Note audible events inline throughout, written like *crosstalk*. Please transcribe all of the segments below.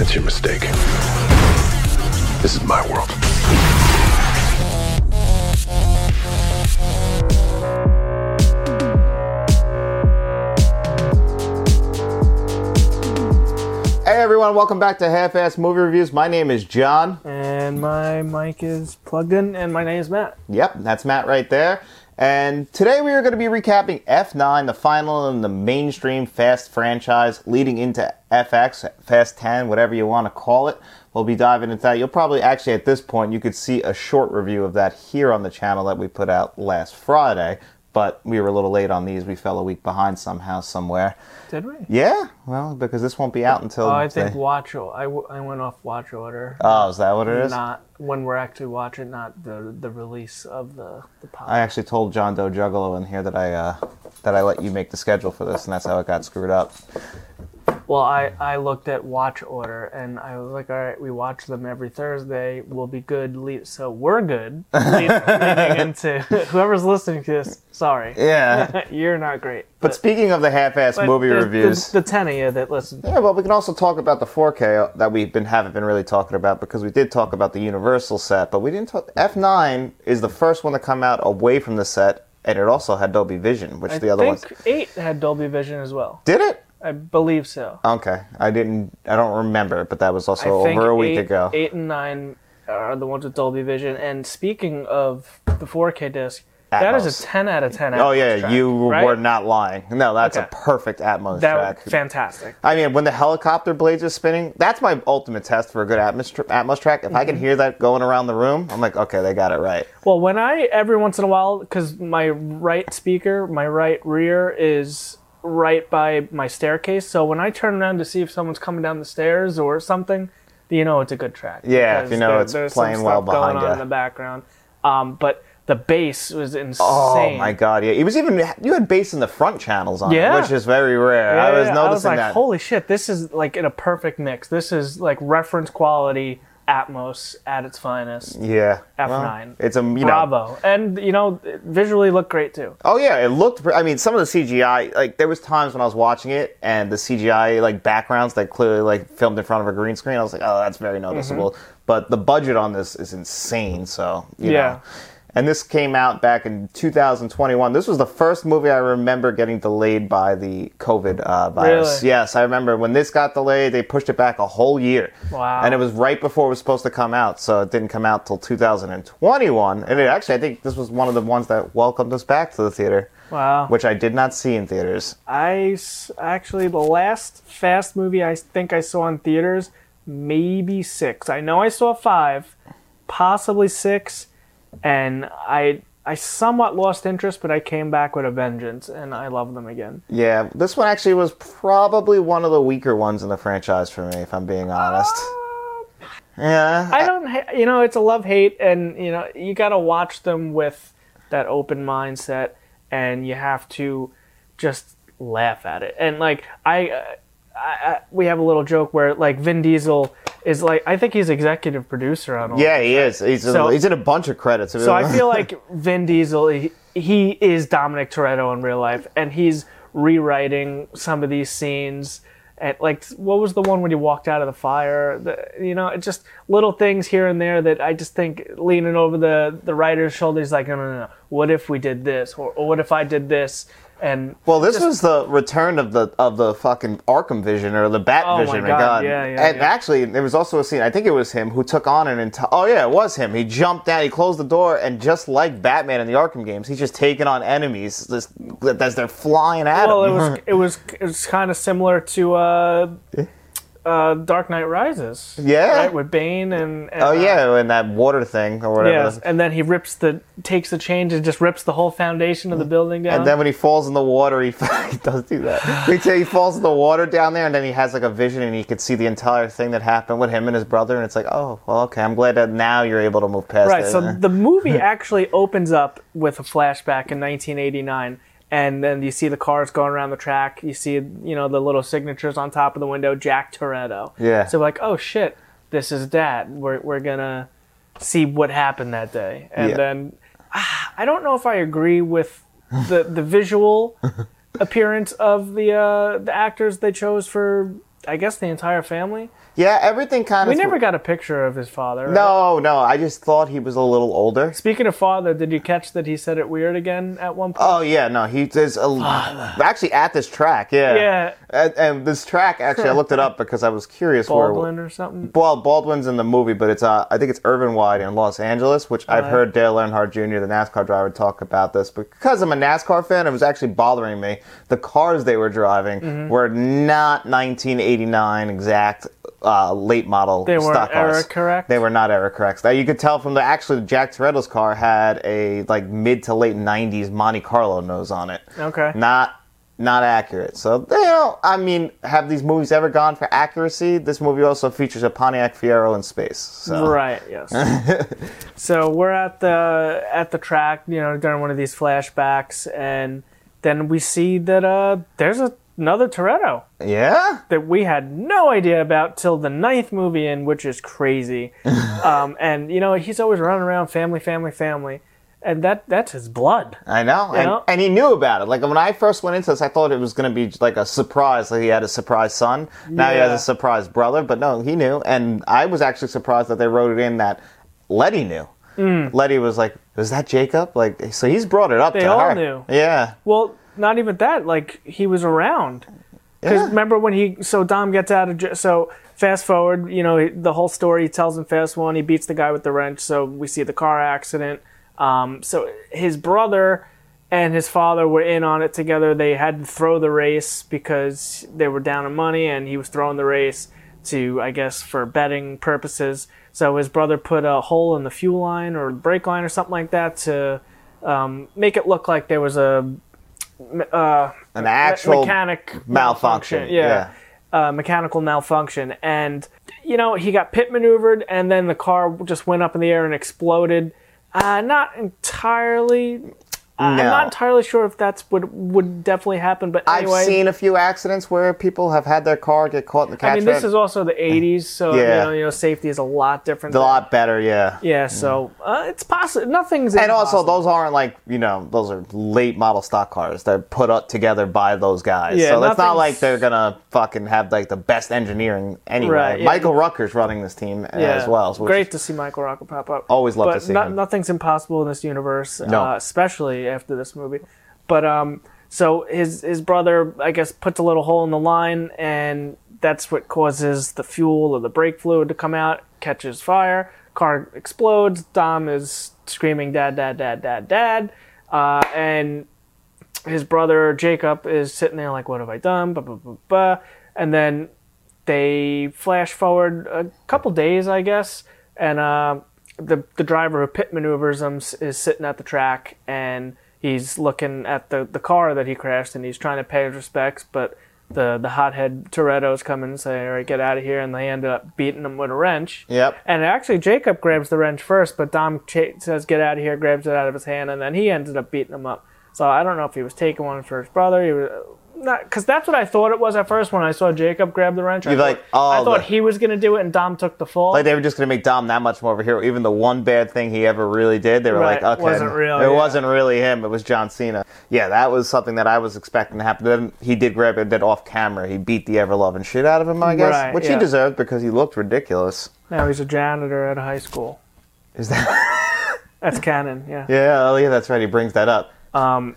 That's your mistake. This is my world. Hey everyone, welcome back to Half-Ass Movie Reviews. My name is John. And my mic is plugged in, and my name is Matt. Yep, that's Matt right there. And today we are going to be recapping F9, the final in the mainstream Fast franchise, leading into FX, Fast 10, whatever you want to call it. We'll be diving into that. You'll probably actually at this point you could see a short review of that here on the channel that we put out last Friday. But we were a little late on these. We fell a week behind somehow, somewhere. Did we? Yeah, well, because this won't be out until. Oh, I think the- watch. o- I, w- I went off watch order. Oh, is that what it is? Not when we're actually watching, not the the release of the the. I actually told John Doe Juggalo in here that I uh, that I let you make the schedule for this, and that's how it got screwed up. Well, I I looked at watch order, and I was like, all right, we watch them every Thursday. We'll be good. Le- so we're good. *laughs* lead- leading into *laughs* whoever's listening to this. Sorry, Yeah. *laughs* you're not great. But speaking of the half-assed movie reviews, the, the ten of you that listen. yeah, well, we can also talk about the 4K that we've been haven't been really talking about because we did talk about the Universal set, but we didn't talk. F9 is the first one to come out away from the set, and it also had Dolby Vision, which I the other ones think eight had Dolby Vision as well. did it. I believe so. Okay, I didn't. I don't remember, but that was also I think over a week eight, ago. Eight and nine are the ones with Dolby Vision. And speaking of the 4K disc, that is a 10 out of 10. Oh yeah, track, you right? were not lying. No, that's a perfect Atmos That track. fantastic. I mean, when the helicopter blades are spinning, that's my ultimate test for a good Atmos, Atmos track. If I Mm-hmm. can hear that going around the room, I'm like, okay, they got it right. Well, when I every once in a while, because my right speaker, my right rear is right by my staircase, so when I turn around to see if someone's coming down the stairs or something, you know it's a good track. Yeah, if you know there- it's there's playing some well stuff going behind on ya. in the background. Um, but the bass was insane. Oh my god, yeah. It was even you had bass in the front channels on Yeah. it, which is very rare. Yeah, I was yeah, noticing I was like, that. holy shit, this is like in a perfect mix. This is like reference quality Atmos at its finest. yeah, F9. Well, it's a you know. Bravo. And, you know, it visually looked great too. Oh yeah, it looked. I mean, some of the CGI, like there was times when I was watching it, and the CGI like backgrounds that clearly like filmed in front of a green screen. I was like, oh, that's very noticeable. But the budget on this is insane. So you Mm-hmm. Yeah. know. And this came out back in 2021. This was the first movie I remember getting delayed by the COVID uh, virus. Really? Yes, I remember when this got delayed, they pushed it back a whole year. Wow. And it was right before it was supposed to come out, so it didn't come out till 2021. And it actually, I think this was one of the ones that welcomed us back to the theater Wow. which I did not see in theaters. I s- actually, the last Fast movie I think I saw in theaters, maybe six. I know I saw five, possibly six, and I. I somewhat lost interest, but I came back with a vengeance, and I love them again. Yeah, this one actually was probably one of the weaker ones in the franchise for me, if I'm being honest. Yeah, I don't, ha- you know, it's a love hate, and you know, you got to watch them with that open mindset, and you have to just laugh at it. And like I, uh, I, I we have a little joke where like Vin Diesel is like, I think he's executive producer on all. yeah, he is. He's, So- he's in a bunch of credits. So I *laughs* feel like Vin Diesel, he, he is Dominic Toretto in real life, and he's rewriting some of these scenes. And like, what was the one when he walked out of the fire? The, you know, it just little things here and there that I just think leaning over the the writer's shoulders, like, no, no, no. What if we did this, or, or what if I did this? And well, this was the return of the of the fucking Arkham Vision or the Bat Oh my Vision. God, yeah, yeah, and yeah. actually, there was also a scene. I think it was him who took on an entire. Oh yeah, it was him. He jumped down. He closed the door, and just like Batman in the Arkham games, he's just taking on enemies just, as they're flying at well, it was *laughs* it was it was kind of similar to uh, uh, Dark Knight Rises. Yeah. right with Bane and, and oh uh, yeah, and that water thing or whatever. Yes, and then he rips the takes the change and just rips the whole foundation of the building down. And then when he falls in the water, he, *laughs* he does do that. We say he falls in the water down there, and then he has like a vision, and he could see the entire thing that happened with him and his brother. And it's like, oh, well, okay. I'm glad that now you're able to move past right, it. so the movie *laughs* actually opens up with a flashback in 1989, and then you see the cars going around the track. You see, you know, the little signatures on top of the window, Jack Toretto. Yeah. So like, oh shit, this is Dad. We're we're gonna see what happened that day, and Yeah. then ah, I don't know if I agree with the the visual *laughs* appearance of the uh, the actors they chose for I guess the entire family. Yeah, everything kind We of. We never got a picture of his father. right? No, no. I just thought he was a little older. Speaking of father, did you catch that he said it weird again at one point? Oh yeah, no. He is a, actually at this track. Yeah. Yeah. And, and this track, actually, I looked it up because I was curious Baldwin where. or something. Well, Baldwin's in the movie, but it's uh, I think it's Irwindale in Los Angeles, which I've Right. heard Dale Earnhardt Jr., the NASCAR driver, talk about this. But because I'm a NASCAR fan, it was actually bothering me. The cars they were driving Mm-hmm. were not 1989 exact uh, late model They weren't stock cars. era correct? They were not era correct. Now you could tell from the actually Jack Toretto's car had a like mid to late 90s Monte Carlo nose on it Okay. not not accurate. So you know, I mean, have these movies ever gone for accuracy? This movie also features a Pontiac Fiero in space. So. Right. Yes. *laughs* so we're at the at the track, you know, during one of these flashbacks, and then we see that uh, there's a, another Toretto Yeah. that we had no idea about till the ninth movie in, which is crazy. *laughs* um, and you know, he's always running around, family, family, family, and that that's his blood. I know, and, know? and he knew about it. Like when I first went into this, I thought it was going to be like a surprise. Like he had a surprise son, now he has a surprise brother. But no, he knew, and I was actually surprised that they wrote it in that Letty knew. Mm. Letty was like, "Was that Jacob?" Like, so he's brought it up They to all her. knew. Yeah, Well, not even that. Like he was around. Because yeah. remember when he so Dom gets out of so fast forward, you know the whole story. He tells him fast one. He beats the guy with the wrench. So we see the car accident. Um, so his brother and his father were in on it together. They had to throw the race because they were down in money, and he was throwing the race to I guess for betting purposes. So his brother put a hole in the fuel line or brake line or something like that to um, make it look like there was a uh, an me- actual mechanic malfunction. Yeah, Uh, mechanical malfunction, and you know he got pit maneuvered, and then the car just went up in the air and exploded. Uh, not entirely. I'm not entirely sure if that's what would definitely happen, but I've seen a few accidents where people have had their car get caught in the catch. I mean, this is also the '80s, so Yeah. you, know, you know, safety is a lot different. a lot better, yeah. Yeah, so uh, it's possible. Nothing's And also, those aren't like you know, those are late model stock cars. They're put up together by those guys. Yeah, so it's not like they're gonna fucking have like the best engineering anyway. Right, yeah. Michael Rooker's running this team uh, as well. which Great to see Michael Rucker pop up. Always love but to see no- him. Nothing's impossible in this universe, No. uh, especially after this movie. But um, so his his brother, I guess, puts a little hole in the line, and that's what causes the fuel or the brake fluid to come out, catches fire, car explodes. Dom is screaming, "Dad, dad, dad, dad, dad," uh, and his brother Jacob is sitting there like, "What have I done?" Blah, blah, blah, blah. And then they flash forward a couple days, I guess, and uh, the the driver who pit maneuvers them s- is sitting at the track, and he's looking at the, the car that he crashed, and he's trying to pay his respects, but the the hothead Toretto's come in and say, "All right, get out of here," and they end up beating him with a wrench. Yep. And actually, Jacob grabs the wrench first, but Dom cha- says, "Get out of here!" grabs it out of his hand, and then he ended up beating him up. So I don't know if he was taking one for his brother. He was because that's what I thought it was at first when I saw Jacob grab the wrench. I You're thought, like, oh, I thought the- he was gonna do it, and Dom took the fall. Like they were just gonna make Dom that much more of a hero. Even the one bad thing he ever really did, they were Right, like, okay, wasn't real, it yeah. wasn't really him. It was John Cena. Yeah, that was something that I was expecting to happen. Then he did grab it, did off camera. He beat the ever loving shit out of him, I guess, Right, which yeah. he deserved because he looked ridiculous. now he's a janitor at a high school. Is that? That's canon. Yeah. *laughs* yeah, oh yeah, that's right. He brings that up. Um,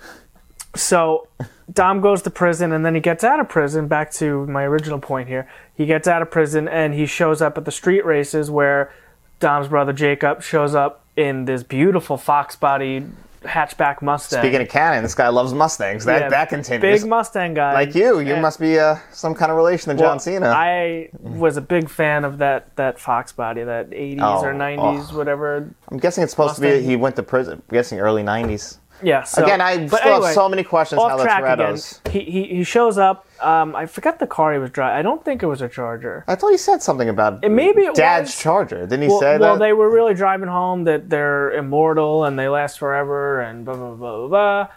So Dom goes to prison and then he gets out of prison. Back to my original point here. He gets out of prison and he shows up at the street races where Dom's brother Jacob shows up in this beautiful fox body hatchback Mustang. Speaking of canon, this guy loves Mustangs. That Yeah, that continues. Big Mustang guy. like you, you must be uh, some kind of relation to Well, John Cena. I was a big fan of that that Fox body, that 80s Oh, or 90s, oh. whatever. I'm guessing it's supposed to be Mustang. he went to prison. I'm guessing early '90s. Yeah. So, Again, I still anyway, have so many questions off how track again. He, he he shows up. Um, I forgot the car he was driving. I don't think it was a Charger. I thought he said something about And maybe it Dad's was- Charger. Didn't he Well, say well, that? they were really driving home that they're immortal and they last forever and blah blah blah blah. blah.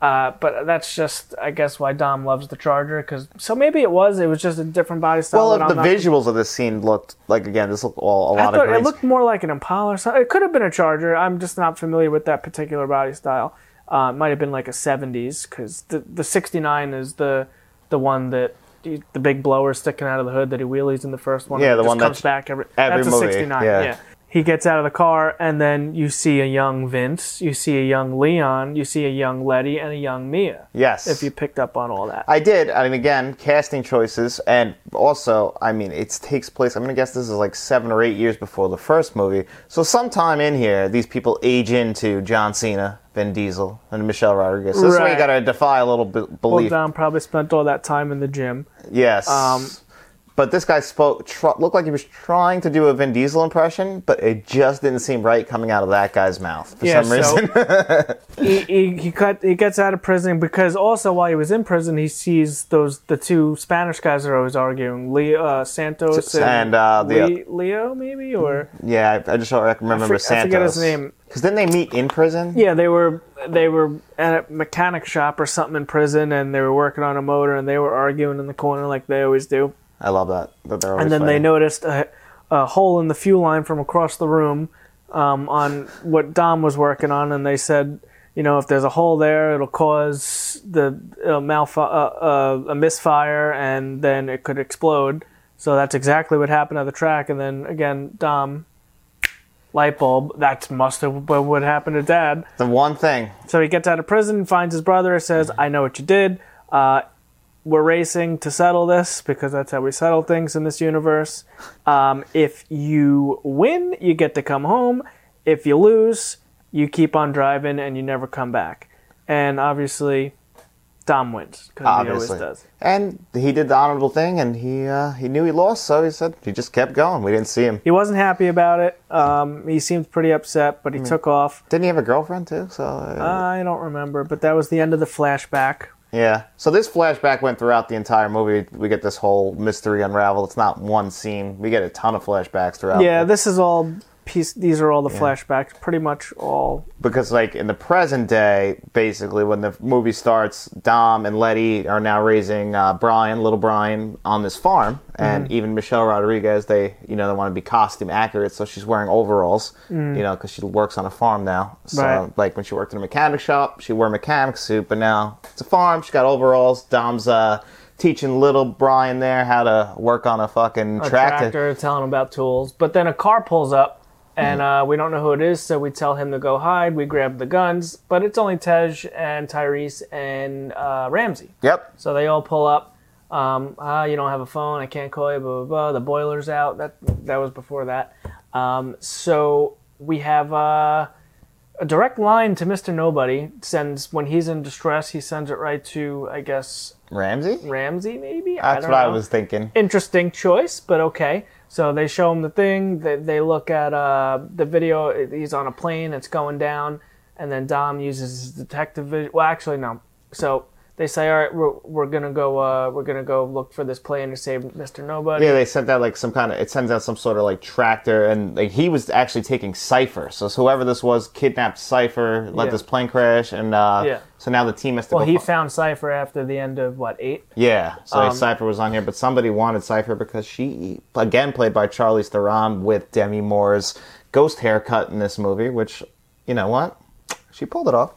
Uh, but that's just, I guess, why Dom loves the Charger. Because so maybe it was. It was just a different body style. well, that if I'm the not- visuals of this scene looked like again, this looked all a I lot thought of it looked more like an Impala or something. It could have been a Charger. I'm just not familiar with that particular body style. Uh, it might have been like a 70s because the the 69 is the the one that he- the big blower sticking out of the hood that he wheelies in the first one. Yeah, the just one comes back every. every that's a movie, 69. yeah. yeah. He gets out of the car, and then you see a young Vince, you see a young Leon, you see a young Letty, and a young Mia. Yes. If you picked up on all that. I did. I mean, again, casting choices, and also, I mean, it takes place. I'm gonna guess this is like seven or eight years before the first movie. So sometime in here, these people age into John Cena, Vin Diesel, and Michelle Rodriguez. So this is where you gotta defy a little bit well, belief. Dom probably spent all that time in the gym. yes. um, but this guy spoke tr- looked like he was trying to do a Vin Diesel impression, but it just didn't seem right coming out of that guy's mouth for Yeah, some reason. so- *laughs* *laughs* he, he, he cut he gets out of prison because also while he was in prison he sees those the two Spanish guys are always arguing Leo uh, Santos and, And, uh, the- Le- Leo maybe or yeah, I, I just don't remember for- I Santos. forget his name. Because then they meet in prison. yeah they were they were at a mechanic shop or something in prison and they were working on a motor and they were arguing in the corner like they always do I love that. that they're always and then they noticed a, a hole in the fuel line from across the room um, on what Dom was working on, and they said, you know, if there's a hole there, it'll cause the uh, malfi- uh, uh, a misfire, and then it could explode. So that's exactly what happened at the track. And then again, Dom, light bulb. That must have been what happened to Dad. The one thing. So he gets out of prison, finds his brother, says, I know what you did. Uh, we're racing to settle this because that's how we settle things in this universe. Um, if you win, you get to come home. If you lose, you keep on driving and you never come back. And obviously, Dom wins because he always does. And he did the honorable thing, and he uh, he knew he lost, so he said he just kept going. We didn't see him. He wasn't happy about it. Um, he seemed pretty upset, but he took off. Didn't he have a girlfriend too? So uh, I don't remember, but that was the end of the flashback. Yeah. So this flashback went throughout the entire movie. We get this whole mystery unraveled. It's not one scene. We get a ton of flashbacks throughout. Yeah, this is all piece. These are all the flashbacks. Pretty much all because like in the present day, basically when the movie starts, Dom and Letty are now raising uh, Brian, little Brian, on this farm, and Mm-hmm. even Michelle Rodriguez, they you know they want to be costume accurate, so she's wearing overalls, you know, because she works on a farm now. So. Right. like when she worked in a mechanic shop, she wore a mechanic suit, but now it's a farm. She got overalls. Dom's uh, teaching little Brian there how to work on a fucking a tractor. tractor telling him about tools. But then a car pulls up, and uh, we don't know who it is, so we tell him to go hide. We grab the guns, but it's only Tej and Tyrese and uh, Ramsey. Yep. So they all pull up. Um, ah, you don't have a phone. I can't call you. Blah blah blah. The boiler's out. That that was before that. Um, so we have uh, a direct line to Mister Nobody. Sends when he's in distress. He sends it right to I guess Ramsey. Ramsey maybe. That's don't what I was thinking. interesting choice, but okay. So they show him the thing. They, they look at uh, the video. He's on a plane. It's going down, and then Dom uses his detective vision. Well, actually, no. So they say, "All right, we're, we're gonna go. Uh, we're gonna go look for this plane to save Mister Nobody." Yeah, they sent out like some kind of. It sends out some sort of like tractor, and like he was actually taking Cipher. So whoever this was kidnapped Cipher, let Yeah. this plane crash, and uh, Yeah. so now the team has to. well, he fi- found Cipher after the end of what eight? yeah, so um, Cipher was on here, but somebody wanted Cipher because she again played by Charlize Theron with Demi Moore's ghost haircut in this movie, which you know what, she pulled it off.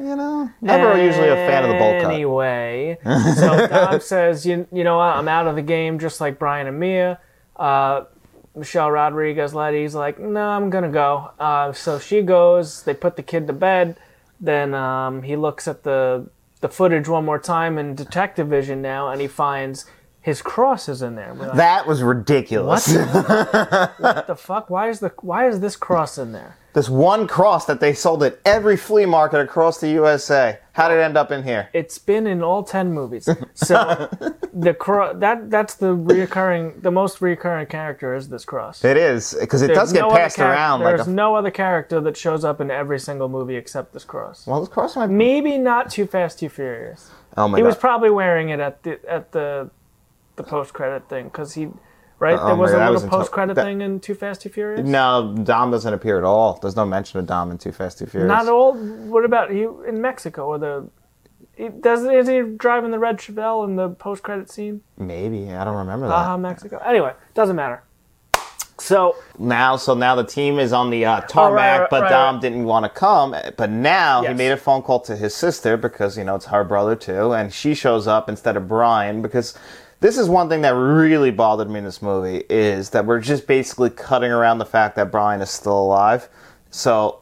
You know, never usually a fan of the bowl cut. Anyway, *laughs* so Dom says, you, you know what? I'm out of the game, just like Brian and Mia. Uh, Michelle Rodriguez, Letty's like, no, I'm gonna go. Uh, so she goes. They put the kid to bed. Then um, he looks at the the footage one more time in detective vision now, and he finds his cross is in there. Like, That was ridiculous. *laughs* what the fuck? Why is the why is this cross in there? this one cross that they sold at every flea market across the USA. How did it end up in here? It's been in all ten movies. So *laughs* the cro- that that's the reoccurring, the most reoccurring character is this cross. It is because it does There's get no passed charac- around like There's a. no other character that shows up in every single movie except this cross. well, this cross might. Maybe not Too Fast, Too Furious. oh my he god! was probably wearing it at the at the the post credit thing because he right Oh there my was God, a little was post credit that- thing in Too Fast, Too Furious. no, Dom doesn't appear at all. There's no mention of Dom in Too Fast, Too Furious. Not at all. What about he in Mexico or the? He, does is he driving the red Chevelle in the post credit scene? Maybe I don't remember that. Baja, Mexico. Anyway, doesn't matter. So now, so now the team is on the uh, tarmac, Oh, right, right, but right, Dom didn't want to come. But now he made a phone call to his sister because you know it's her brother too, and she shows up instead of Brian because. This is one thing that really bothered me in this movie is that we're just basically cutting around the fact that Brian is still alive. So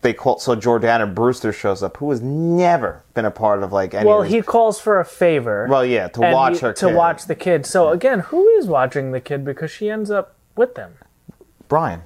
they call so Jordana Brewster shows up, who has never been a part of like any. well, he calls for a favor. well, yeah, to watch he- her to kid. watch the kid. So again, who is watching the kid because she ends up with them? Brian.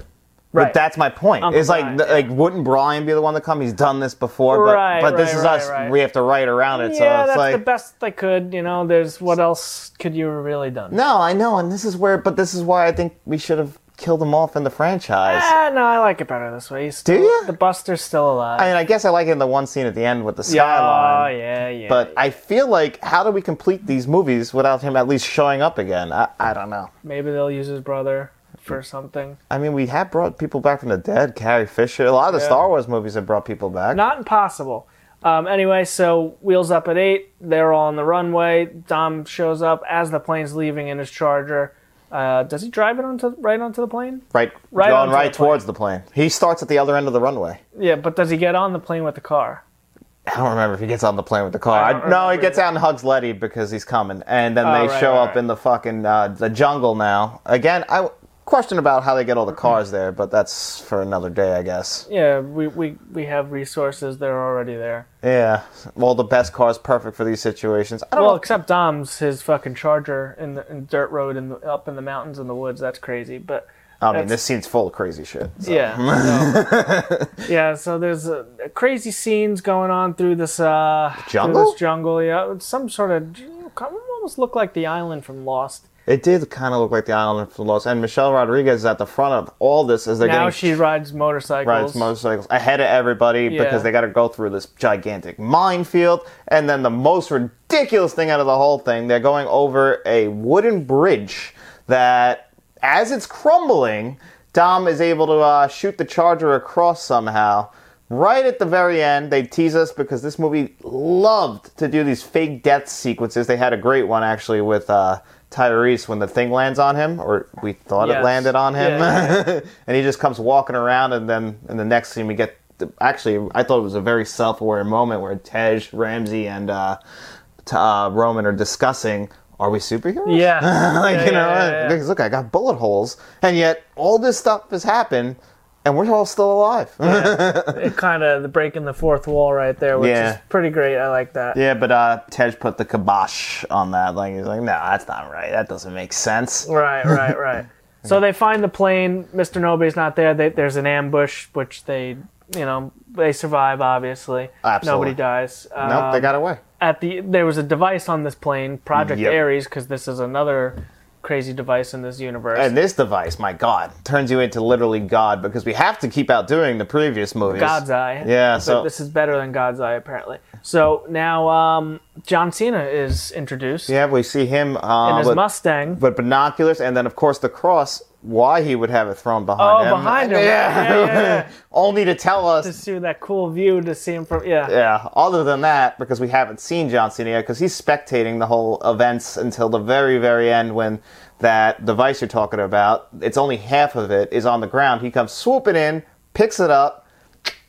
Right. But that's my point. Uncle it's like Brian, th- yeah. like wouldn't Brian be the one to come? He's done this before, but Right, but this right, is us. We have to write around it. yeah, so it's that's like the best they could. You know, there's what else could you have really done? no, I know, and this is where. But this is why I think we should have killed him off in the franchise. Ah, no, I like it better this way. He's still, ya? The Buster's still alive. I mean, I guess I like it in the one scene at the end with the skyline. oh, yeah, yeah. But yeah. I feel like how do we complete these movies without him at least showing up again? I, I don't know. maybe they'll use his brother for something. I mean, we have brought people back from the dead. Carrie Fisher. A lot of the Yeah. Star Wars movies have brought people back. Not impossible. Um, anyway, so wheels up at eight. They're all on the runway. Dom shows up as the plane's leaving in his Charger. Uh, does he drive it onto right onto the plane? right, Right going right the towards the plane. He starts at the other end of the runway. Yeah, but does he get on the plane with the car? I don't remember if he gets on the plane with the car. I I no, he gets either. out and hugs Letty because he's coming, and then Oh, they right, show right, up right. in the fucking uh, the jungle now. Again, I question about how they get all the cars there, but that's for another day, I guess. Yeah, we, we, we have resources. They're already there. Yeah, well, the best car is perfect for these situations. I don't Well, know. except Dom's his fucking Charger in the in dirt road in the, up in the mountains in the woods. That's crazy. But I mean, this scene's full of crazy shit. so. Yeah. so- *laughs* yeah, so there's uh, crazy scenes going on through this uh through Jungle? this jungle, yeah. It's some sort of you know, kind of almost look like the island from Lost. It did kind of look like the island from Lost. and Michelle Rodriguez is at the front of all this as they're now getting she rides motorcycles. rides motorcycles ahead of everybody Yeah. because they got to go through this gigantic minefield. And then the most ridiculous thing out of the whole thing, they're going over a wooden bridge that, as it's crumbling, Dom is able to uh, shoot the charger across somehow. Right at the very end, they tease us because this movie loved to do these fake death sequences. They had a great one actually with uh, Tyrese when the thing lands on him, or we thought it landed on him, Yeah, *laughs* and he just comes walking around. And then in the next scene, we get the, actually, I thought it was a very self-aware moment where Tej, Ramsey, and uh, uh, Roman are discussing. Are we superheroes? Yeah. *laughs* like Yeah, you know, yeah, yeah, yeah. because look, I got bullet holes, and yet all this stuff has happened, and we're all still alive. *laughs* it kind of the breaking the fourth wall right there, which Yeah. is pretty great. I like that. Yeah, but uh, Tej put the kibosh on that. Like he's like, no, that's not right. That doesn't make sense. Right, right, *laughs* right. so they find the plane. Mr. Nobody's not there. They, there's an ambush, which they, you know, they survive. Obviously, Absolutely. nobody dies. nope, they Um, got away. at the there was a device on this plane, Project Yep. Ares, because this is another crazy device in this universe. And this device, my God, turns you into literally God because we have to keep outdoing the previous movies. God's Eye. Yeah, But so- this is better than God's Eye apparently. So now um, John Cena is introduced Yeah, we see him uh, in his with, Mustang. with binoculars, and then of course the cross. Why he would have it thrown behind him. Oh, him? behind him. Yeah, Yeah, yeah, *laughs* only to tell us to see that cool view to see him from yeah. Yeah, other than that, because we haven't seen John Cena yet, because he's spectating the whole events until the very, very end when that device you're talking about, it's only half of it, is on the ground. He comes swooping in, picks it up,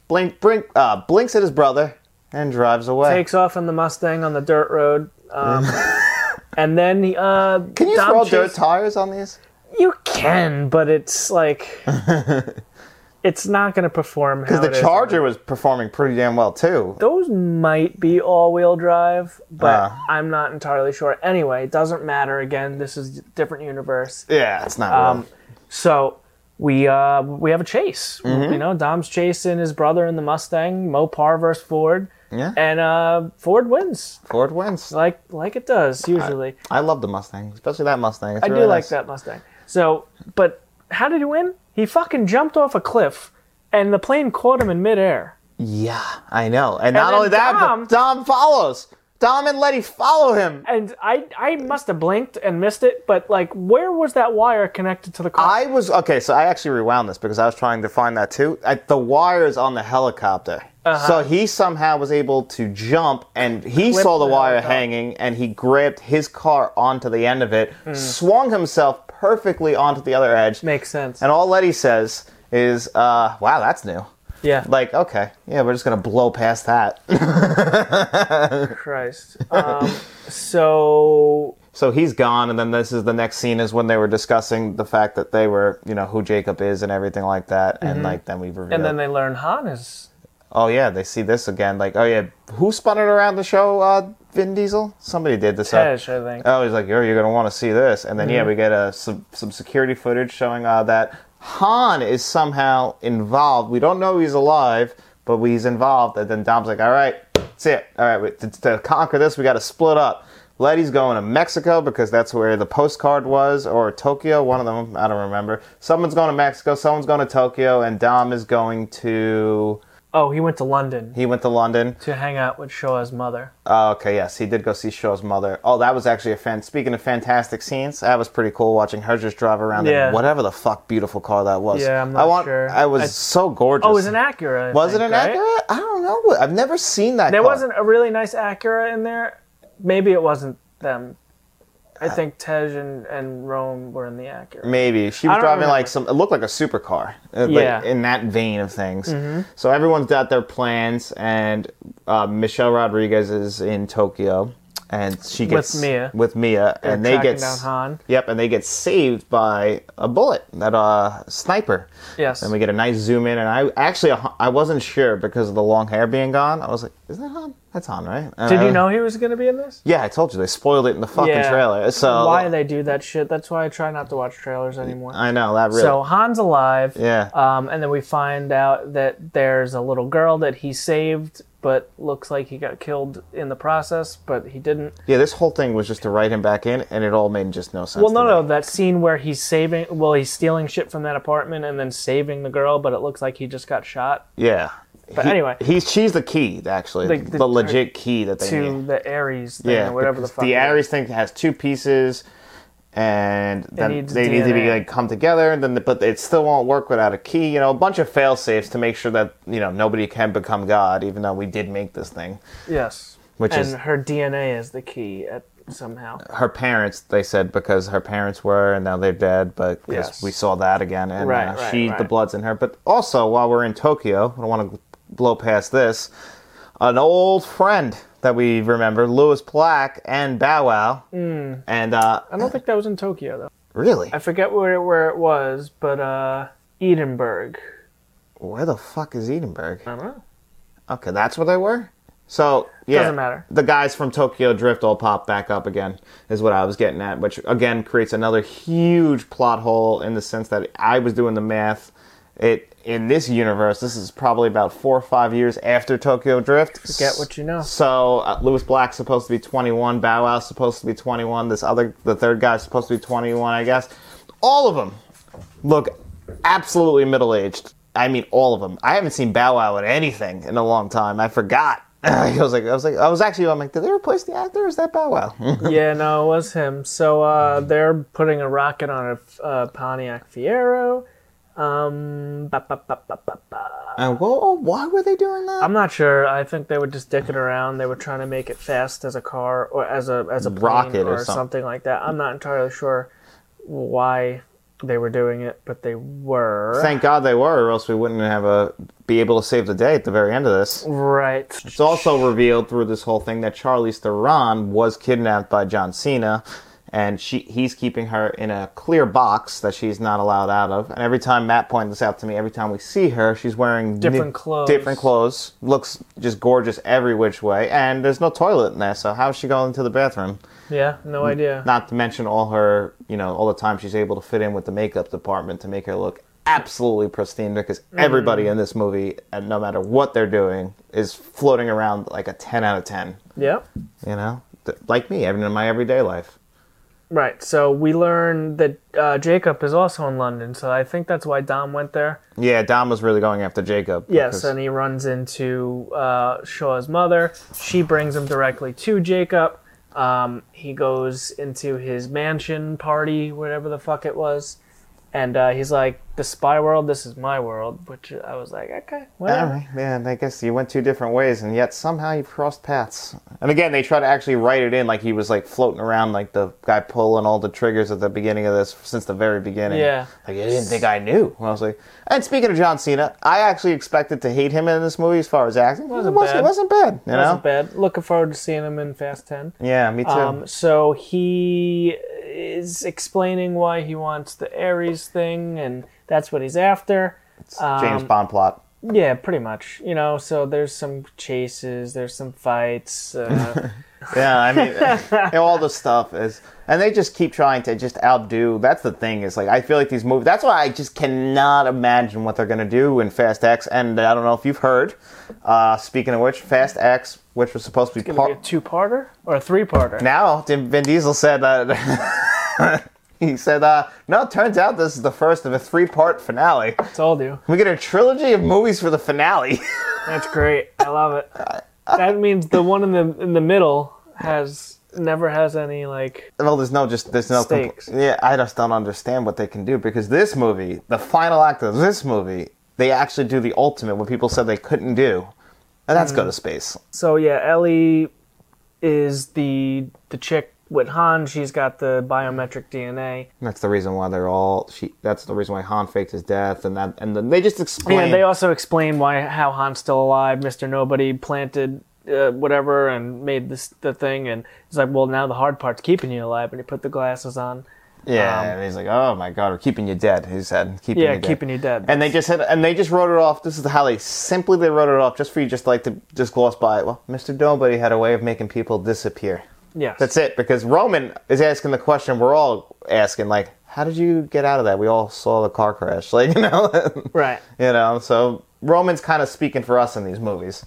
blink, blink, uh, blinks at his brother, and drives away. Takes off in the Mustang on the dirt road. Um, *laughs* and then he, uh, Can you Dom throw chase- dirt tires on these? You can, but it's like *laughs* it's not going to perform Because the. Charger was performing pretty damn well, too. Those might be all-wheel drive, but Uh. I'm not entirely sure. Anyway, it doesn't matter. Again, this is a different universe. Yeah, it's not Um, so we uh, we have a chase. Mm-hmm. You know, Dom's chasing his brother in the Mustang, Mopar versus Ford, Yeah, and uh, Ford wins, Ford wins. like like it does usually. I love the Mustang, especially that Mustang. It's I really do like nice. that Mustang. So, but how did he win? He fucking jumped off a cliff, and the plane caught him in midair. Yeah, I know. And, not only that, Dom- but Dom follows. Dom and Letty follow him. And I I must have blinked and missed it, but like, where was that wire connected to the car? I was okay, so I actually rewound this because I was trying to find that too. I, the wires on the helicopter. Uh-huh. So he somehow was able to jump, and he saw the wire helicopter. hanging, and he grabbed his car onto the end of it, Hmm. swung himself perfectly onto the other edge. Makes sense. And all Letty says is, uh, "Wow, that's new." yeah. Like, okay, yeah, we're just gonna blow past that. *laughs* Christ. Um, so so he's gone, and then this is the next scene is when they were discussing the fact that they were, you know, who Jacob is and everything like that, and like then we revealed. Mm-hmm. and then they learn Han is oh yeah, they see this again. Like, oh yeah, who spun it around the show? Uh, Vin Diesel. Somebody did this. up. I think. Oh, he's like, oh, you're gonna want to see this, and then Mm-hmm. yeah, we get uh, some some security footage showing uh, that Han is somehow involved. We don't know he's alive, but he's involved. And then Dom's like, all right, that's it. All right, we- to, to conquer this, we got to split up. Letty's going to Mexico because that's where the postcard was, or Tokyo. One of them, I don't remember. Someone's going to Mexico. Someone's going to Tokyo, and Dom is going to. Oh, he went to London He went to London. to hang out with Shaw's mother. Oh, okay, yes, he did go see Shaw's mother. Oh, that was actually a fan. Speaking of fantastic scenes, that was pretty cool watching her just drive around Yeah. in whatever the fuck beautiful car that was. Yeah, I'm I not want, sure. I was I- so gorgeous. Oh, it was an Acura. I Was think, it an right? Acura? I don't know. I've never seen that. There car. wasn't a really nice Acura in there. Maybe it wasn't them. I think Tej and, and Rome were in the Acura. Maybe she was driving remember. like some. It looked like a supercar, uh, like, Yeah. Mm-hmm. in that vein of things. So everyone's got their plans, and uh, Michelle Rodriguez is in Tokyo, and she With gets Mia. with Mia, and they tracking get down Han. Yep, and they get saved by a bullet, that uh sniper. Yes. And we get a nice zoom in, and I actually I wasn't sure because of the long hair being gone. I was like, "Is that Han? That's Han, right?" And Did you know he was going to be in this? Yeah, I told you they spoiled it in the fucking trailer. So why they do that shit? That's why I try not to watch trailers anymore. I know that really. So Han's alive. Yeah. Um, and then we find out that there's a little girl that he saved, but looks like he got killed in the process, but he didn't. yeah, this whole thing was just to write him back in, and it all made just no sense. Well, no, to no, me. that scene where he's saving, well, he's stealing shit from that apartment and then saving the girl, but it looks like he just got shot Yeah. But He- anyway. he's she's the key actually, The- the, the- legit key that they to need. the Ares thing Yeah, or whatever the fuck. the. Ares thing has two pieces, and then they need to be like come together. And then, the, but it still won't work without a key. You know, a bunch of fail safes to make sure that you know nobody can become God, even though we did make this thing. Yes. Which and is- her DNA is the key at, somehow. Her parents, they said, because her parents were, and now they're dead. But Yes. we saw that again, and Right, uh, right, she, the blood's in her. But also, while we're in Tokyo, I don't want to blow past this. An old friend that we remember, Lucas Black and Bow Wow, Hmm. and uh, I don't think that was in Tokyo, though. really, I forget where, where it was, but uh, Edinburgh. where the fuck is Edinburgh? I don't know. Okay, that's where they were. So yeah, Doesn't matter. The guys from Tokyo Drift all pop back up again, is what I was getting at, which again creates another huge plot hole in the sense that I was doing the math. It in this universe, this is probably about four or five years after Tokyo Drift. Forget what you know. So uh, Lucas Black's supposed to be 21, Bow Wow's supposed to be 21, this other, the third guy's supposed to be 21, I guess. All of them look absolutely middle aged. I mean, all of them. I haven't seen Bow Wow in anything in a long time. I forgot. *laughs* I was like, I was like, I was actually, I'm like, did they replace the actor? Is that Bow Wow? *laughs* yeah, no, it was him. So uh, they're putting a rocket on a uh, Pontiac Fiero. Um, ba, ba, ba, ba, ba, ba. and whoa, why were they doing that? I'm not sure. I think they were just dicking around. They were trying to make it fast as a car or as a as a plane Rocket or or something. something like that. I'm not entirely sure why they were doing it, but they were. Thank God they were, or else we wouldn't have a be able to save the day at the very end of this. right. It's also revealed through this whole thing that Charlize Theron was kidnapped by John Cena, and she he's keeping her in a clear box that she's not allowed out of. And every time Matt pointed this out to me, every time we see her, she's wearing Different new- clothes. Different clothes. Looks just gorgeous every which way. And there's no toilet in there, so how is she going to the bathroom? Yeah, no idea. Not to mention all her, you know, all the time she's able to fit in with the makeup department to make her look absolutely pristine because everybody Mm. in this movie, and no matter what they're doing, is floating around like a 10 out of 10. Yep. You know? Like me, even in my everyday life. Right. So we learn that uh, Jacob is also in London. So I think that's why Dom went there. Yeah, Dom was really going after Jacob. Yes, because- and he runs into uh, Shaw's mother. She brings him directly to Jacob. Um, he goes into his mansion party, whatever the fuck it was, And uh, he's like, "The spy world, this is my world," which I was like, "Okay, All whatever." right, man. I guess you went two different ways, and yet somehow you crossed paths. And again, they try to actually write it in like he was like floating around, like the guy pulling all the triggers at the beginning of this since the very beginning. Yeah. like I didn't think I knew. I was like, and speaking of John Cena, I actually expected to hate him in this movie as far as acting. Wasn't it wasn't, bad. It wasn't bad. You know? Wasn't bad. Looking forward to seeing him in Fast Ten. Yeah, me too. Um, so he is explaining why he wants the Ares thing, and that's what he's after. James um, Bond plot. Yeah, pretty much. You know, so there's some chases, there's some fights. *laughs* Uh, Yeah, I mean, *laughs* you know, all the stuff is, and they just keep trying to just outdo. That's the thing is like I feel like these movies. That's why I just cannot imagine what they're gonna do in Fast X. And I don't know if you've heard. Uh, speaking of which, Fast X, which was supposed to be gonna be a two-parter or a three-parter. now, Vin Diesel said that. *laughs* *laughs* he said, uh, "No, it turns out this is the first of a three-part finale. Told you. We get a trilogy of movies for the finale." *laughs* That's great. I love it. *laughs* That means the one in the in the middle has never has any like. Well, there's no just there's no compl- yeah. I just don't understand what they can do because this movie, the final act of this movie, they actually do the ultimate what people said they couldn't do, and that's Mm. go to space. So yeah, Ellie is the the chick with Han. She's got the biometric DNA. That's the reason why they're all. She. That's the reason why Han faked his death, and that and then they just explain. And they also explain why how Han's still alive. Mister Nobody planted uh, whatever and made this the thing, and he's like, well, now the hard part's keeping you alive. And he put the glasses on. yeah, um, and he's like, "Oh my God, we're keeping you dead." He said, "Keeping Yeah, you dead." keeping you dead. And they just said, and they just wrote it off. This is how they simply they wrote it off, just for you, just like to just gloss by it. Well, Mister Nobody had a way of making people disappear. Yes, That's it, because Roman is asking the question we're all asking, like, how did you get out of that? We all saw the car crash, *laughs* like, you know, right. you know. So Roman's kind of speaking for us in these movies.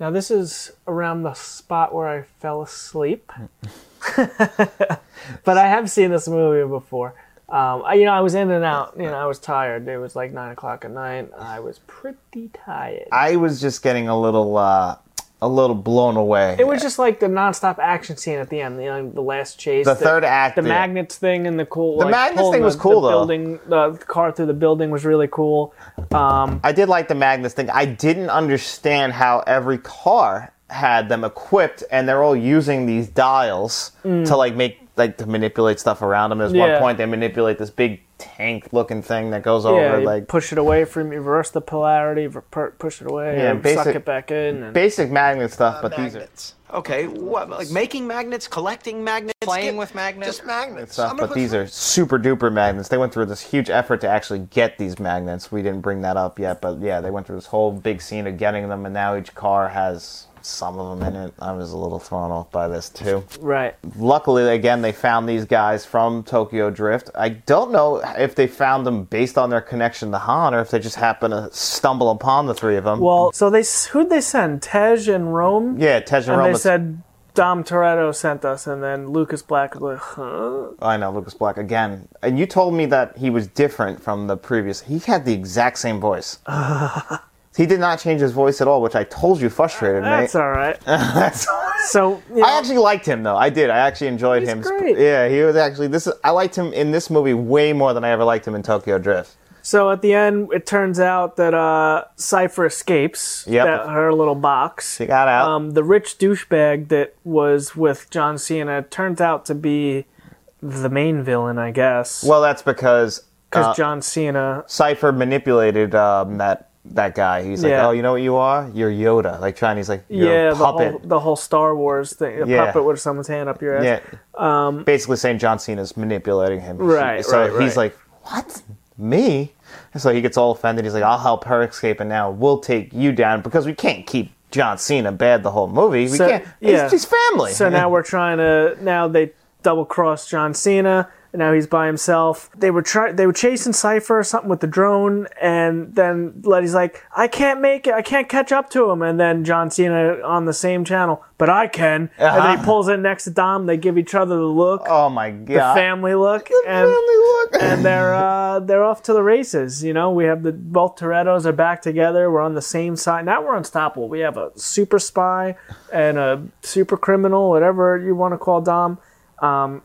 Now this is around the spot where I fell asleep. *laughs* but I have seen this movie before. Um, I, you know, I was in and out. You know, I was tired. It was like nine o'clock at night. I was pretty tired. I was just getting a little, uh, a little blown away. it was just like the nonstop action scene at the end. You know, the last chase. The third act, The yeah. magnets thing and the cool. The like, magnets pulling thing the- was cool, the though. Building the car through the building was really cool. Um, I did like the magnets thing. I didn't understand how every car had them equipped, and they're all using these dials to like make like to manipulate stuff around them. There's. Yeah. one point they manipulate this big tank-looking thing that goes yeah, over you like push it away from you, reverse the polarity, ver- per- push it away, Yeah, and basic- suck it back in. And, basic magnet stuff, but these are magnets. Okay, what, like making magnets, collecting magnets, Playing Get- with magnets? Just magnets. stuff, I'm gonna but put these some- are super duper magnets. They went through this huge effort to actually get these magnets. We didn't bring that up yet, but yeah, they went through this whole big scene of getting them, and now each car has some of them in it. I was a little thrown off by this too. right. Luckily, again, they found these guys from Tokyo Drift. I don't know if they found them based on their connection to Han, or if they just happened to stumble upon the three of them. Well, so they who'd they send? Tej and Rome. yeah, Tej and and Rome they was- said Dom Toretto sent us, and then Lucas Black was like, huh? I know Lucas Black again. And you told me that he was different from the previous. He had the exact same voice. *laughs* he did not change his voice at all, which I told you frustrated me. That's all right. *laughs* That's- So you know, I actually liked him though. I did. I actually enjoyed He's him. great. Yeah, he was actually this. Is, I liked him in this movie way more than I ever liked him in Tokyo Drift. so at the end, it turns out that uh, Cipher escapes Yep. that, her little box. He got out. Um, the rich douchebag that was with John Cena turns out to be the main villain, I guess. well, that's because because uh, John Cena. Cipher manipulated um, that that guy. He's like, Yeah. oh, you know what you are? You're Yoda. Like Chinese, like you're Yeah, the whole, the whole Star Wars thing. A Yeah. puppet with someone's hand up your ass. Yeah. Um, Basically saying John Cena's manipulating him. Right, So right, he's right. like, what? Me? And so he gets all offended. He's like, I'll help her escape, and now we'll take you down because we can't keep John Cena bad the whole movie. We So- can't. yeah. He's, he's family. So now *laughs* we're trying to. Now they double cross John Cena. And now he's by himself. They were try, They were chasing Cipher or something with the drone, and then Letty's like, "I can't make it. I can't catch up to him." And then John Cena on the same channel, but I can. And then Uh-huh. he pulls in next to Dom. They give each other the look, oh my god. the family look, and Family look. and they're uh, they're off to the races. You know, we have the both Toretto's are back together. We're on the same side. Now we're unstoppable. We have a super spy and a super criminal, whatever you want to call Dom. Um,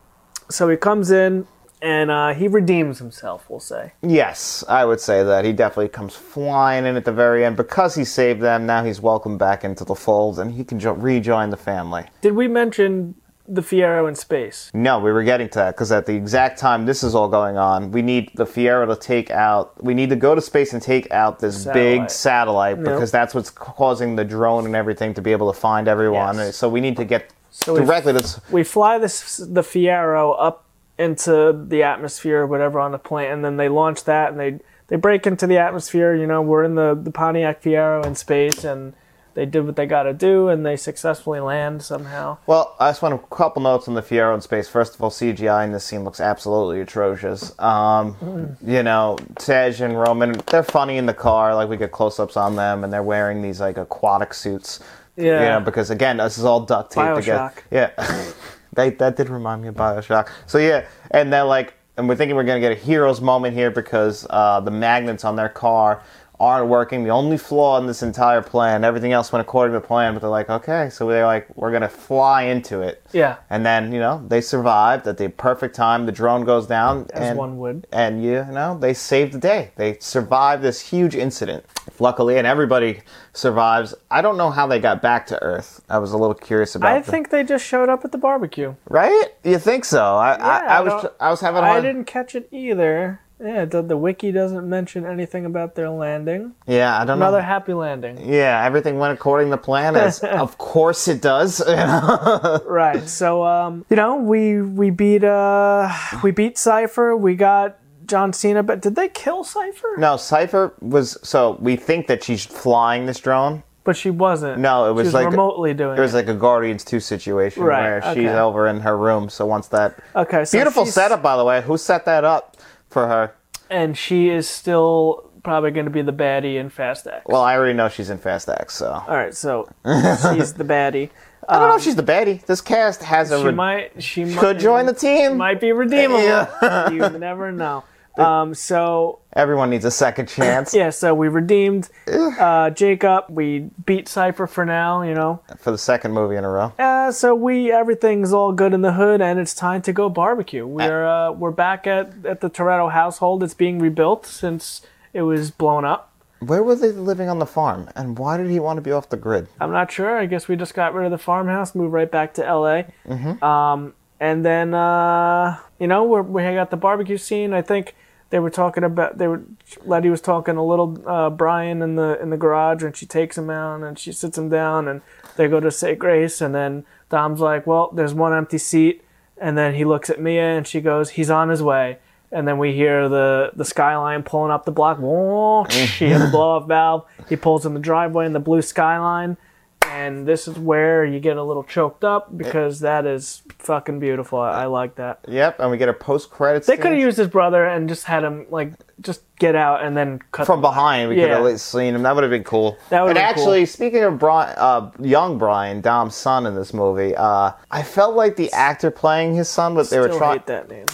so he comes in. and uh, he redeems himself. We'll say. Yes, I would say that he definitely comes flying in at the very end because he saved them. Now he's welcomed back into the fold, and he can jo- rejoin the family. Did we mention the Fiero in space? No, we were getting to that because at the exact time this is all going on, we need the Fiero to take out. We need to go to space and take out this big Satellite. satellite because that's what's causing the drone and everything to be able to find everyone. Yes. So we need to get So we- directly to. We fly this the Fiero up into the atmosphere or whatever on the plane, and then they launch that, and they they break into the atmosphere. You know, we're in the the Pontiac Fiero in space, and they did what they got to do, and they successfully land somehow. Well, I just want a couple notes on the Fiero in space. First of all, CGI in this scene looks absolutely atrocious. Um, you know, Tej and Roman, they're funny in the car. Like we get close-ups on them, and they're wearing these like aquatic suits. Yeah. You know, because again, this is all duct tape together. Yeah. *laughs* they, that did remind me of Bioshock. So yeah, and they're like, and we're thinking we're gonna get a hero's moment here because uh, the magnets on their car aren't working. The only flaw in this entire plan, everything else went according to plan, but they're like, okay, so they're like, we're gonna fly into it. Yeah. And then you know they survived at the perfect time. The drone goes down, As and one would. and you know they saved the day. They survived this huge incident. Luckily, and everybody survives. I don't know how they got back to Earth. I was a little curious about. I the- think they just showed up at the barbecue. Right? You think so? I, I, Yeah, I was I was having a I hard, didn't catch it either. Yeah, the, the wiki doesn't mention anything about their landing. Yeah, I don't know. Another know. happy landing. Yeah, everything went according to plan, as *laughs* of course it does. *laughs* Right. So um, you know, we we beat uh we beat Cipher. We got John Cena, but did they kill Cipher? no, Cipher was so we think that she's flying this drone. But she wasn't. No, it was she was like- remotely doing It was like a Guardians Two situation Right, where she's over in her room. So once that Okay, so beautiful setup, by the way, who set that up for her? and she is still probably going to be the baddie in Fast X. Well, I already know she's in Fast X, so All right, so she's the baddie. *laughs* I don't know if she's the baddie. This cast has a Um, She re- might. She might, could join the team. Might be redeemable. Yeah. *laughs* you never know. Um, so Everyone needs a second *laughs* chance yeah, so we redeemed uh, Jacob. We beat Cipher for now. You know. for the second movie in a row. Uh, so we everything's all good in the hood, and it's time to go barbecue. We're uh, we're back at at the Toretto household. It's being rebuilt since it was blown up. Where were they living on the farm, and why did he want to be off the grid? I'm not sure. I guess we just got rid of the farmhouse, moved right back to LA. Mm-hmm. Um, and then uh, you know we're, we got the barbecue scene. I think they were talking about they were Letty was talking a little uh, Brian in the in the garage, and she takes him out and she sits him down, and they go to say grace, and then Dom's like, "Well, there's one empty seat," and then he looks at Mia, and she goes, "He's on his way." And then we hear the, the skyline pulling up the block. Whoa, He hit the blow off valve. He pulls in the driveway in the blue skyline and this is where you get a little choked up because that is fucking beautiful. I, I like that. Yep, and we get a post credits. They could have used his brother and just had him like just get out and then cut from behind. We could have seen him. That would have been cool. That would've and been cool. actually, speaking of Brian, uh, young Brian, Dom's son in this movie, uh, I felt like the actor playing his son, but they were trying. That name.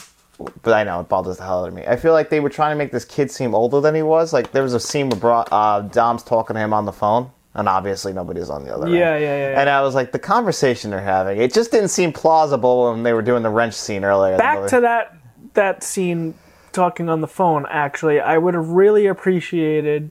But I know it bothers the hell out of me. I feel like they were trying to make this kid seem older than he was. Like there was a scene where Bri- uh, Dom's talking to him on the phone, and obviously nobody's on the other end. Yeah, yeah, yeah, yeah. And I was like, the conversation they're having, it just didn't seem plausible when they were doing the wrench scene earlier. Back to that that scene talking on the phone. Actually, I would have really appreciated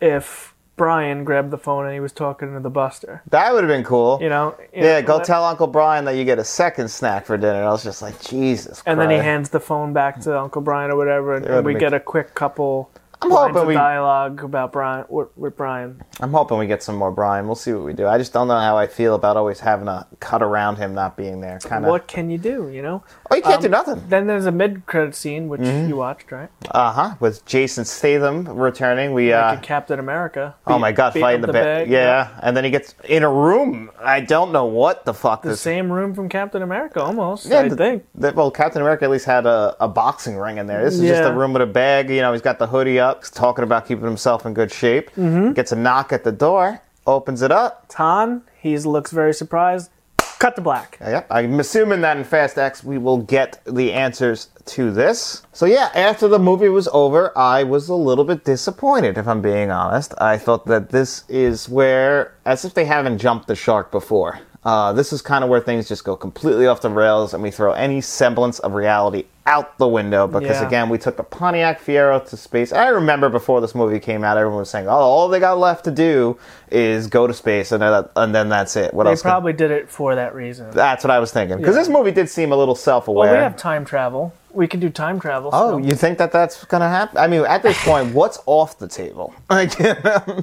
if Brian grabbed the phone and he was talking to the Buster. that would have been cool. You know? You Yeah, know, go let- tell Uncle Brian that you get a second snack for dinner. I was just like, Jesus. And then he hands the phone back to Uncle Brian or whatever, and, and we make- get a quick couple I'm hoping we- dialogue about Brian with, Brian. I'm hoping we get some more Brian. We'll see what we do. I just don't know how I feel about always having to cut around him not being there. Kind of. What can you do? You know. Oh, you can't do Um, nothing. Then there's a mid-credit scene which Mm-hmm. you watched, right? Uh huh. With Jason Statham returning, we uh. In Captain America. Oh my god, fighting up the, bag. Yeah. and then he gets in a room. I don't know what the fuck The this. same room from Captain America, almost. Yeah, I the- think. the- well, Captain America at least had a, a boxing ring in there. This is just Yeah. a room with a bag. You know, he's got the hoodie up, he's talking about keeping himself in good shape. Mm-hmm. Gets a knock at the door, opens it up. Tan, he looks very surprised. Cut to black. Yep, I'm assuming that in Fast X we will get the answers to this. So yeah, after the movie was over, I was a little bit disappointed, if I'm being honest. I thought that this is where, as if they haven't jumped the shark before. Uh, this is kind of where things just go completely off the rails, and we throw any semblance of reality out the window because Yeah. again we took the Pontiac Fiero to space. I remember before this movie came out, everyone was saying, "Oh, all they got left to do is go to space, and then, and then that's it." What They else? can- probably did it for that reason. that's what I was thinking because Yeah. this movie did seem a little self-aware. well, we have time travel. We can do time travel. Oh, still. you think that that's gonna happen? I mean, at this point, *laughs* what's off the table? *laughs*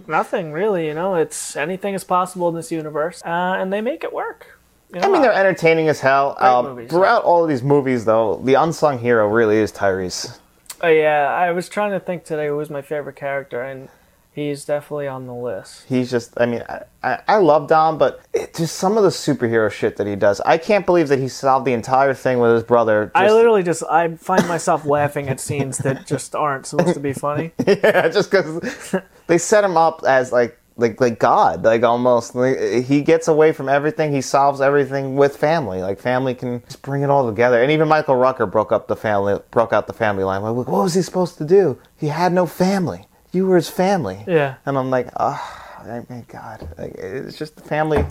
Nothing really. You know, it's anything is possible in this universe, uh, and they make it work. You I know, mean, they're entertaining as hell. Um, movies. throughout all of these movies, though, the unsung hero really is Tyrese. Oh yeah, I was trying to think today who was my favorite character, and he's definitely on the list. He's just, I mean, I, I, I love Dom, but it, just some of the superhero shit that he does. I can't believe that he solved the entire thing with his brother. I literally just I find myself laughing at scenes that just aren't supposed to be funny. *laughs* yeah, just because *laughs* they set him up as like like like God, like almost. Like, he gets away from everything. He solves everything with family. Like family can just bring it all together. And even Michael Rooker broke up the family, broke out the family line. Like, what was he supposed to do? He had no family. You were his family. Yeah. And I'm like, oh, I mean, God, like, it's just the family.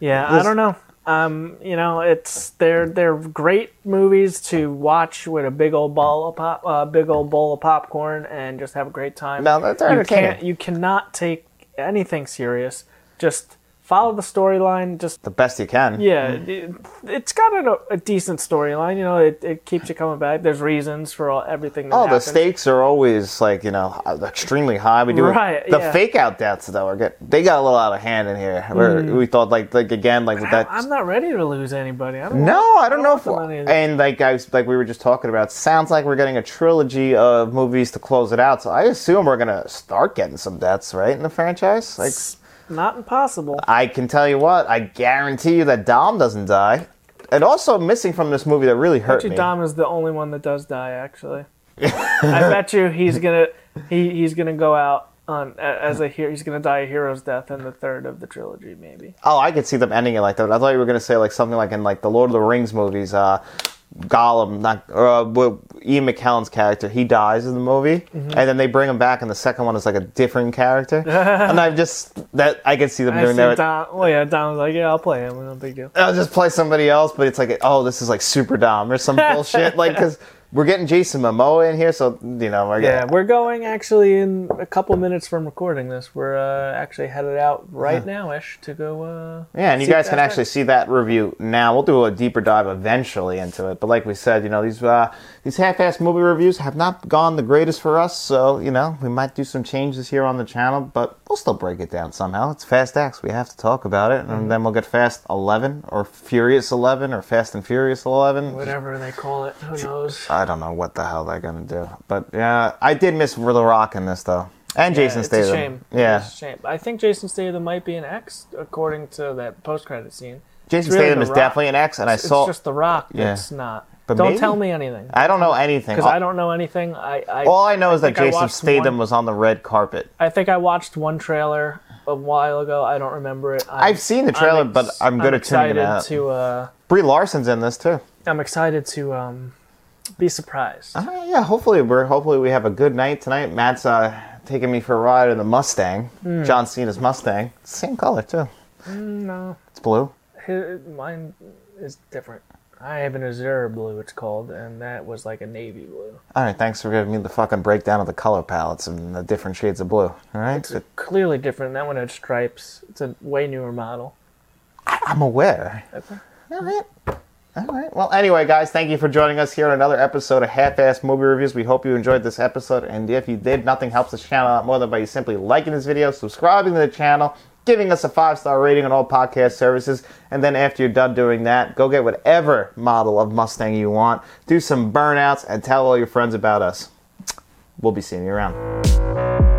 Yeah, I don't know. Um, you know, it's they're they're great movies to watch with a big old ball of pop, uh, big old bowl of popcorn, and just have a great time. No, that's you can't, you cannot take anything serious. Just follow the storyline. Just The best you can. yeah, it, it's got a, a decent storyline. You know, it, it keeps you coming back. There's reasons for all, everything. That Oh, the stakes are always like you know extremely high. We do Right, the yeah. fake out deaths though are get they got a little out of hand in here. Where we thought like like again like with that. Mm. I'm not ready to lose anybody. I don't no, want- I don't know if want them any of that. and like guys like we were just talking about. Sounds like we're getting a trilogy of movies to close it out. So I assume we're gonna start getting some deaths right in the franchise. Like not impossible. I can tell you what, I guarantee you that Dom doesn't die. And also missing from this movie that really hurt bet you me. Dom is the only one that does die. Actually, *laughs* I bet you he's gonna he, he's gonna go out on as a hero. He's gonna die a hero's death in the third of the trilogy, maybe. Oh, I could see them ending it like that. I thought you were gonna say like something like in like the Lord of the Rings movies. Uh, Gollum, not uh, Ian McKellen's character, he dies in the movie, Mm-hmm. and then they bring him back, and the second one is like a different character. *laughs* and I just that I could see them I doing see that. Dom. Well, yeah, Dom's like, yeah, I'll play him. No big deal. I'll just play somebody else, but it's like, oh, this is like Super Dom or some *laughs* bullshit. Like, because we're getting Jason Momoa in here, so you know, we're Yeah, getting, we're going actually in a couple minutes from recording this. We're uh, actually headed out right now ish to go. Uh, Yeah, and you guys can actually see that review now. We'll do a deeper dive eventually into it. But like we said, you know, these uh, these half-assed movie reviews have not gone the greatest for us. So you know, we might do some changes here on the channel, but we'll still break it down somehow. It's Fast X. We have to talk about it, Mm-hmm. and then we'll get Fast 11 or Furious 11 or Fast and Furious 11. whatever they call it. Who knows? I don't know what the hell they're gonna do, but yeah, I did miss The Rock in this though, and Jason yeah, it's Statham. a shame. Yeah, It's a shame. I think Jason Statham might be an X according to that post-credit scene. Jason It's really Statham is Rock. definitely an X, and I saw. It's just The Rock Yeah. that's not. But don't maybe- tell me anything I don't know anything. because I don't know anything. I, I All I know is that Jason Statham one- was on the red carpet. I think I watched one trailer a while ago. I don't remember it. I'm, I've seen the trailer, I'm but I'm good at tuning it out. to. Uh, Brie Larson's in this too. I'm excited to um, be surprised. Uh, yeah, hopefully we're hopefully we have a good night tonight. Matt's uh, taking me for a ride in the Mustang, Hmm. John Cena's Mustang. Same color too. No, It's blue. his, mine is different. I have an Azure blue, it's called, and that was like a navy blue. All right, thanks for giving me the fucking breakdown of the color palettes and the different shades of blue. All right, It's clearly different. That one had stripes. It's a way newer model. I'm aware. Okay. All right. All right. Well, anyway, guys, thank you for joining us here on another episode of Half-Ass Movie Reviews. We hope you enjoyed this episode, and if you did, nothing helps this channel out more than by you simply liking this video, subscribing to the channel, giving us a five-star rating on all podcast services, and then after you're done doing that, go get whatever model of Mustang you want, do some burnouts, and tell all your friends about us. We'll be seeing you around.